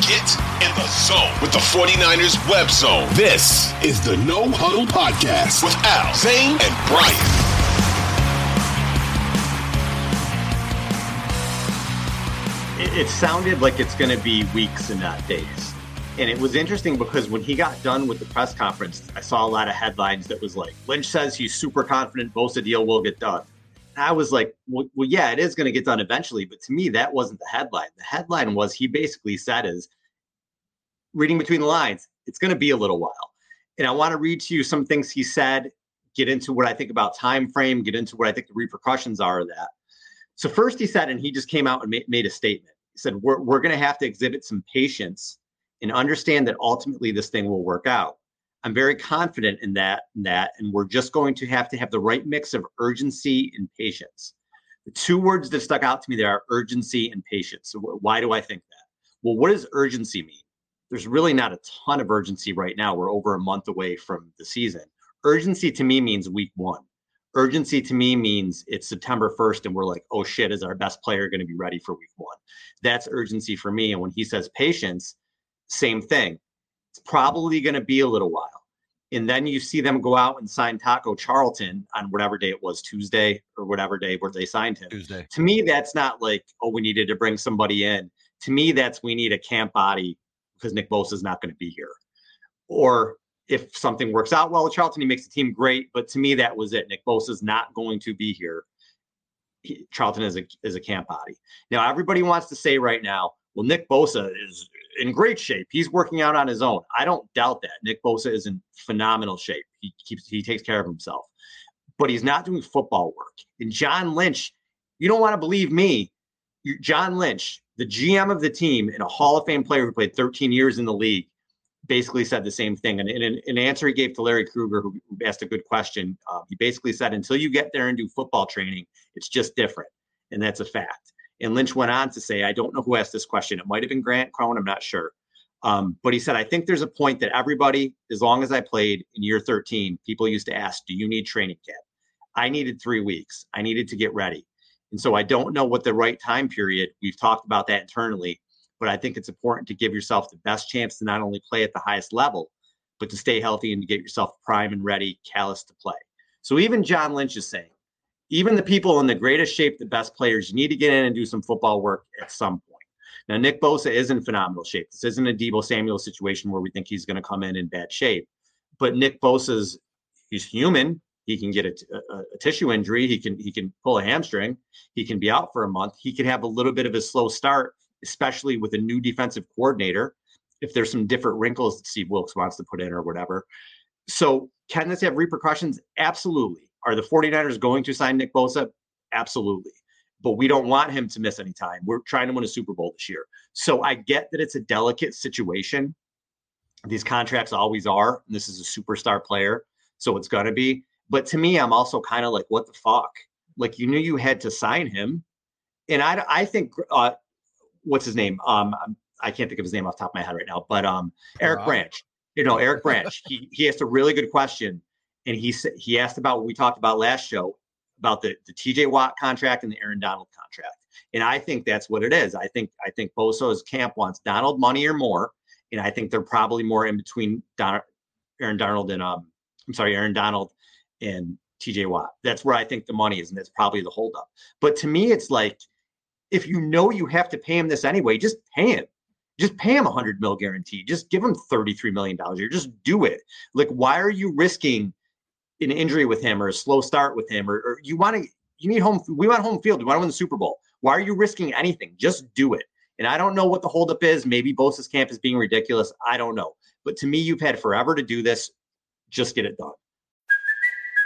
Get in the zone with the 49ers web zone. This is the No Huddle Podcast with Al, Zain, and Brian. it, sounded like it's going to be weeks and not days. And it was interesting because when he got done with the press conference, I saw a lot of headlines that was like, Lynch says he's super confident Bosa deal will get done. I was like, well, well yeah, it is going to get done eventually. But to me, that wasn't the headline. The headline was he basically said is, reading between the lines, it's going to be a little while. And I want to read to you some things he said, get into what I think about time frame, get into what I think the repercussions are of that. So first he said, and he just came out and made a statement. He said, we're, we're going to have to exhibit some patience and understand that ultimately this thing will work out. I'm very confident in that, that, and we're just going to have to have the right mix of urgency and patience. The two words that stuck out to me there are urgency and patience. So why do I think that? Well, what does urgency mean? There's really not a ton of urgency right now. We're over a month away from the season. Urgency to me means week one urgency to me means it's September 1st and we're like, oh shit, is our best player going to be ready for week one? That's urgency for me. And when he says patience, same thing. It's probably going to be a little while. And then you see them go out and sign Taco Charlton on whatever day it was, Tuesday or whatever day where they signed him. Tuesday. To me, that's not like, oh, we needed to bring somebody in. To me, that's we need a camp body because Nick Bosa is not going to be here. Or if something works out well with Charlton, he makes the team great. But to me, that was it. Nick Bosa is not going to be here. He, Charlton is a is a camp body. Now everybody wants to say right now, well, Nick Bosa is in great shape. He's working out on his own. I don't doubt that. Nick Bosa is in phenomenal shape. He keeps he takes care of himself, but he's not doing football work. And John Lynch, you don't want to believe me. John Lynch, the GM of the team and a Hall of Fame player who played 13 years in the league, basically said the same thing. And in an answer he gave to Larry Krueger, who, asked a good question, uh, he basically said, until you get there and do football training, it's just different. And that's a fact. And Lynch went on to say, I don't know who asked this question. It might have been Grant Crone. I'm not sure. Um, but he said, I think there's a point that everybody, as long as I played in year 13, people used to ask, Do you need training camp? I needed three weeks. I needed to get ready. And so I don't know what the right time period, we've talked about that internally but I think it's important to give yourself the best chance to not only play at the highest level, but to stay healthy and to get yourself prime and ready, callous to play. So even John Lynch is saying, even the people in the greatest shape, the best players, you need to get in and do some football work at some point. Now, Nick Bosa is in phenomenal shape. This isn't a Deebo Samuel situation where we think he's going to come in in bad shape. But Nick Bosa's, he's human. He can get a, a, a, tissue injury. He can he can pull a hamstring. He can be out for a month. He can have a little bit of a slow start especially with a new defensive coordinator, if there's some different wrinkles that Steve Wilks wants to put in or whatever. So, can this have repercussions? Absolutely. Are the 49ers going to sign Nick Bosa? Absolutely. But we don't want him to miss any time. We're trying to win a Super Bowl this year. So, I get that it's a delicate situation. These contracts always are. this is a superstar player. So, it's going to be. But to me, I'm also kind of like, what the fuck? Like, you knew you had to sign him. And I, I think uh, what's his name? Um, I can't think of his name off the top of my head right now, but um, Eric Branch. You know, Eric Branch. he he asked a really good question, and he he asked about what we talked about last show about the the T.J. Watt contract and the Aaron Donald contract. And I think that's what it is. I think I think Bosa's camp wants Donald money or more, and I think they're probably more in between Don, Aaron Donald and um, I'm sorry, Aaron Donald and TJ Watt. That's where I think the money is, and that's probably the holdup. But to me, it's like if you know you have to pay him this anyway, just pay him. just pay him a hundred mil guarantee. Just give him $33 million a year. Just do it. Like, why are you risking an injury with him or a slow start with him? Or, or you want to, you need home, we want home field. We want to win the Super Bowl. Why are you risking anything? Just do it. And I don't know what the holdup is. Maybe Bosa's camp is being ridiculous. I don't know. But to me, you've had forever to do this. Just get it done.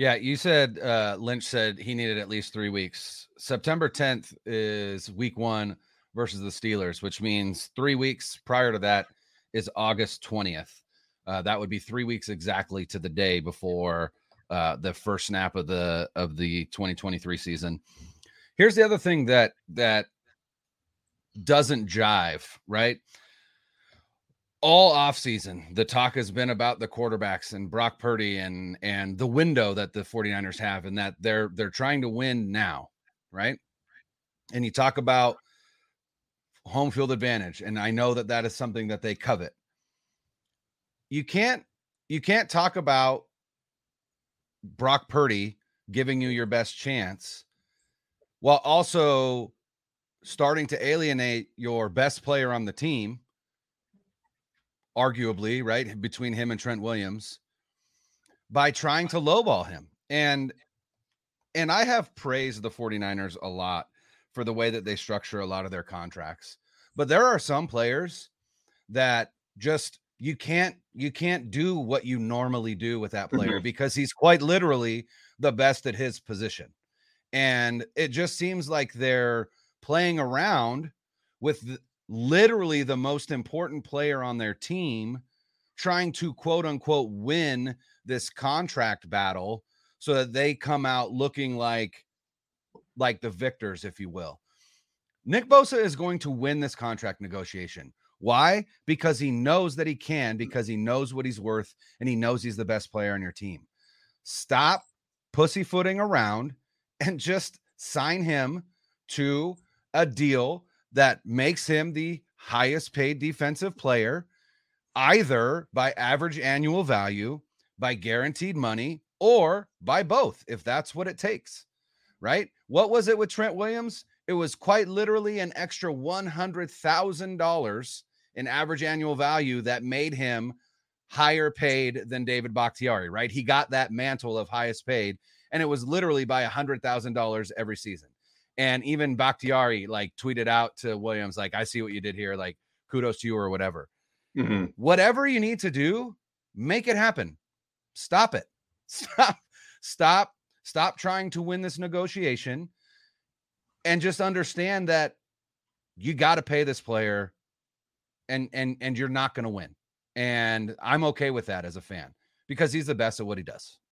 Yeah, you said uh, Lynch said he needed at least three weeks. September 10th is week one versus the Steelers, which means three weeks prior to that is August 20th. Uh, that would be three weeks exactly to the day before uh, the first snap of the of the 2023 season. Here's the other thing that that doesn't jive, right? All offseason, the talk has been about the quarterbacks and Brock Purdy and and the window that the 49ers have and that they're they're trying to win now, right? And you talk about home field advantage and I know that that is something that they covet. You can't you can't talk about Brock Purdy giving you your best chance while also starting to alienate your best player on the team arguably, right, between him and Trent Williams by trying to lowball him. And and I have praised the 49ers a lot for the way that they structure a lot of their contracts. But there are some players that just you can't you can't do what you normally do with that player mm-hmm. because he's quite literally the best at his position. And it just seems like they're playing around with literally the most important player on their team trying to quote unquote win this contract battle so that they come out looking like like the victors if you will. Nick Bosa is going to win this contract negotiation. Why? Because he knows that he can because he knows what he's worth and he knows he's the best player on your team. Stop pussyfooting around and just sign him to a deal that makes him the highest paid defensive player, either by average annual value, by guaranteed money, or by both, if that's what it takes. Right? What was it with Trent Williams? It was quite literally an extra $100,000 in average annual value that made him higher paid than David Bakhtiari, right? He got that mantle of highest paid, and it was literally by $100,000 every season. And even Bakhtiari like tweeted out to Williams, like, I see what you did here. Like, kudos to you or whatever. Mm-hmm. Whatever you need to do, make it happen. Stop it. Stop. Stop. Stop trying to win this negotiation and just understand that you got to pay this player and and and you're not going to win. And I'm okay with that as a fan because he's the best at what he does.